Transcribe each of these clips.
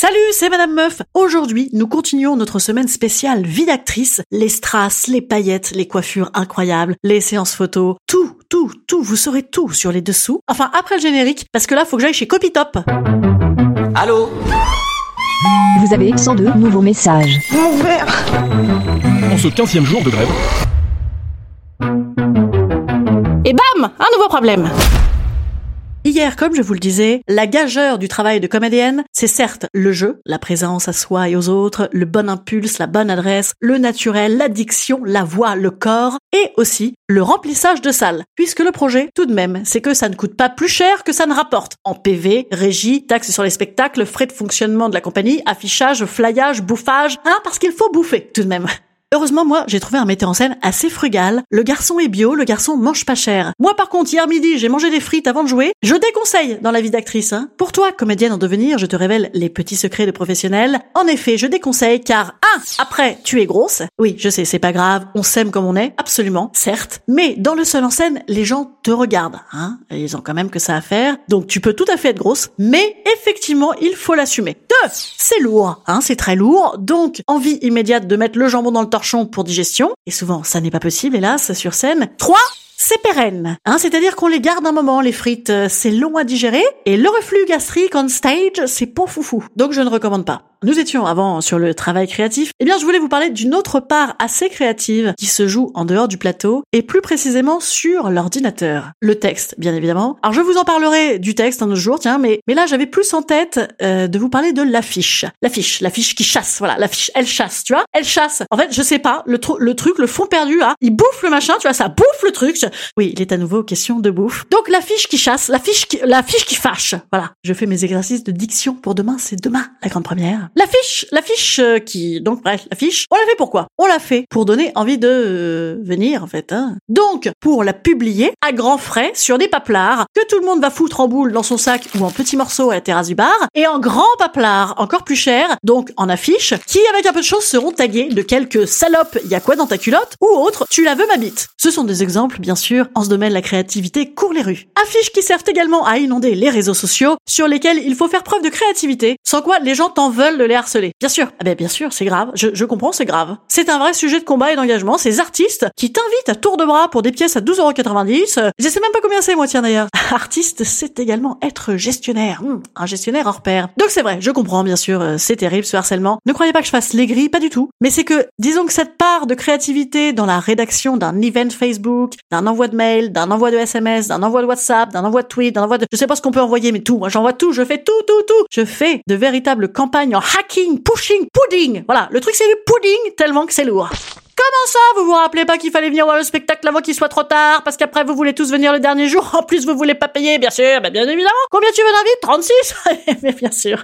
Salut, c'est Madame Meuf. Aujourd'hui, nous continuons notre semaine spéciale vie d'actrice. Les strass, les paillettes, les coiffures incroyables, les séances photos, tout, tout, tout. Vous saurez tout sur les dessous. Enfin, après le générique, parce que là, faut que j'aille chez Copytop. Allô Vous avez 102 nouveaux messages. En ce 15e jour de grève, Et bam Un nouveau problème Hier, comme je vous le disais, la gageure du travail de comédienne, c'est certes le jeu, la présence à soi et aux autres, le bon impulse, la bonne adresse, le naturel, l'addiction, la voix, le corps, et aussi le remplissage de salles. Puisque le projet, tout de même, c'est que ça ne coûte pas plus cher que ça ne rapporte. En PV, régie, taxes sur les spectacles, frais de fonctionnement de la compagnie, affichage, flyage, bouffage, hein, parce qu'il faut bouffer, tout de même. Heureusement, moi, j'ai trouvé un metteur en scène assez frugal. Le garçon est bio, le garçon mange pas cher. Moi, par contre, hier midi, j'ai mangé des frites avant de jouer. Je déconseille dans la vie d'actrice. Hein. Pour toi, comédienne en devenir, je te révèle les petits secrets de professionnels. En effet, je déconseille car, ah, après, tu es grosse. Oui, je sais, c'est pas grave, on s'aime comme on est, absolument, certes. Mais dans le seul en scène, les gens te regardent. Hein. Ils ont quand même que ça à faire. Donc tu peux tout à fait être grosse, mais effectivement, il faut l'assumer. Deux, c'est lourd, hein, c'est très lourd. Donc, envie immédiate de mettre le jambon dans le pour digestion, et souvent ça n'est pas possible, hélas, sur scène. 3 c'est pérenne, hein, c'est-à-dire qu'on les garde un moment, les frites, euh, c'est long à digérer, et le reflux gastrique on stage, c'est pour foufou. Donc je ne recommande pas. Nous étions avant sur le travail créatif. Eh bien, je voulais vous parler d'une autre part assez créative qui se joue en dehors du plateau et plus précisément sur l'ordinateur. Le texte, bien évidemment. Alors, je vous en parlerai du texte un autre jour, tiens, mais, mais là, j'avais plus en tête euh, de vous parler de l'affiche. L'affiche, l'affiche qui chasse, voilà, l'affiche, elle chasse, tu vois Elle chasse. En fait, je sais pas, le, le truc, le fond perdu, là, il bouffe le machin, tu vois, ça bouffe le truc. Oui, il est à nouveau question de bouffe. Donc, l'affiche qui chasse, l'affiche qui, l'affiche qui fâche. Voilà. Je fais mes exercices de diction pour demain, c'est demain, la grande première. L'affiche, l'affiche euh, qui, donc bref, l'affiche, on l'a fait pourquoi? On l'a fait pour donner envie de euh, venir en fait. Hein. Donc pour la publier à grands frais sur des paplards que tout le monde va foutre en boule dans son sac ou en petits morceaux à la terrasse du bar, et en grands paplards encore plus chers, donc en affiche, qui avec un peu de chance seront tagués de quelques salopes. Y a quoi dans ta culotte ou autre? Tu la veux ma bite? Ce sont des exemples bien sûr. En ce domaine, la créativité court les rues. Affiches qui servent également à inonder les réseaux sociaux sur lesquels il faut faire preuve de créativité, sans quoi les gens t'en veulent de les harceler. Bien sûr. Ah ben bien sûr, c'est grave. Je, comprends, c'est grave. C'est un vrai sujet de combat et d'engagement. Ces artistes qui t'invitent à tour de bras pour des pièces à 12,90€. euh, Je sais même pas combien c'est, moi, tiens, d'ailleurs. Artiste, c'est également être gestionnaire. Hmm, un gestionnaire hors pair. Donc c'est vrai, je comprends, bien sûr, euh, c'est terrible, ce harcèlement. Ne croyez pas que je fasse l'aigri, pas du tout. Mais c'est que, disons que cette part de créativité dans la rédaction d'un event Facebook, d'un envoi de mail, d'un envoi de SMS, d'un envoi de WhatsApp, d'un envoi de tweet, d'un envoi de... Je sais pas ce qu'on peut envoyer, mais tout. Moi, j'envoie tout. Je fais tout, tout, tout. Je fais de véritables campagnes en hacking, pushing, pudding. Voilà. Le truc, c'est du pudding tellement que c'est lourd. Comment ça, vous vous rappelez pas qu'il fallait venir voir le spectacle avant qu'il soit trop tard Parce qu'après vous voulez tous venir le dernier jour, en plus vous voulez pas payer, bien sûr, bah bien évidemment. Combien tu veux d'invites 36 Mais bien sûr.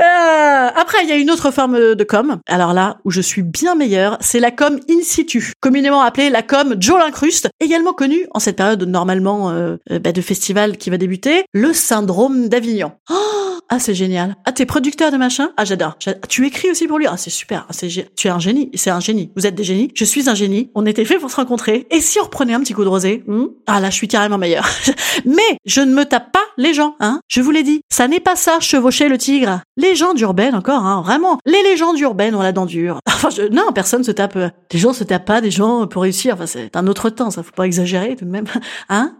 Euh, après, il y a une autre forme de com. Alors là, où je suis bien meilleure, c'est la com in situ, communément appelée la com Joe l'incruste, également connue en cette période normalement euh, euh, bah, de festival qui va débuter, le syndrome d'Avignon. Oh ah, c'est génial. Ah, t'es producteur de machin Ah, j'adore. J'a- Tu écris aussi pour lui? Ah, c'est super. Ah, tu es un génie. C'est un génie. Vous êtes des génies. Je suis un génie. On était fait pour se rencontrer. Et si on reprenait un petit coup de rosé hmm? Ah, là, je suis carrément meilleur. Mais je ne me tape pas les gens, hein. Je vous l'ai dit. Ça n'est pas ça, chevaucher le tigre. Légende urbaine encore, hein. Vraiment. Les légendes urbaines ont la dent dure. Enfin, je- non, personne se tape. euh, Les gens se tapent pas des gens pour réussir. Enfin, c'est un autre temps. Ça faut pas exagérer tout de même. Hein?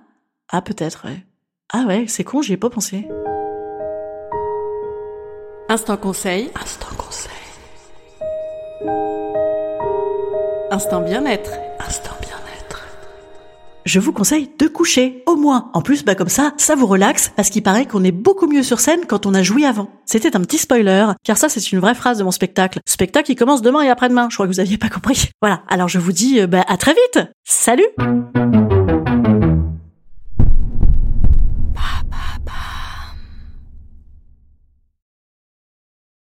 Ah, peut-être, ouais. Ah ouais, c'est con, j'y ai pas pensé. Instant conseil. Instant conseil. Instant bien-être. Instant bien-être. Je vous conseille de coucher, au moins. En plus, bah comme ça, ça vous relaxe, parce qu'il paraît qu'on est beaucoup mieux sur scène quand on a joui avant. C'était un petit spoiler, car ça c'est une vraie phrase de mon spectacle. Spectacle qui commence demain et après-demain, je crois que vous aviez pas compris. Voilà, alors je vous dis euh, bah, à très vite Salut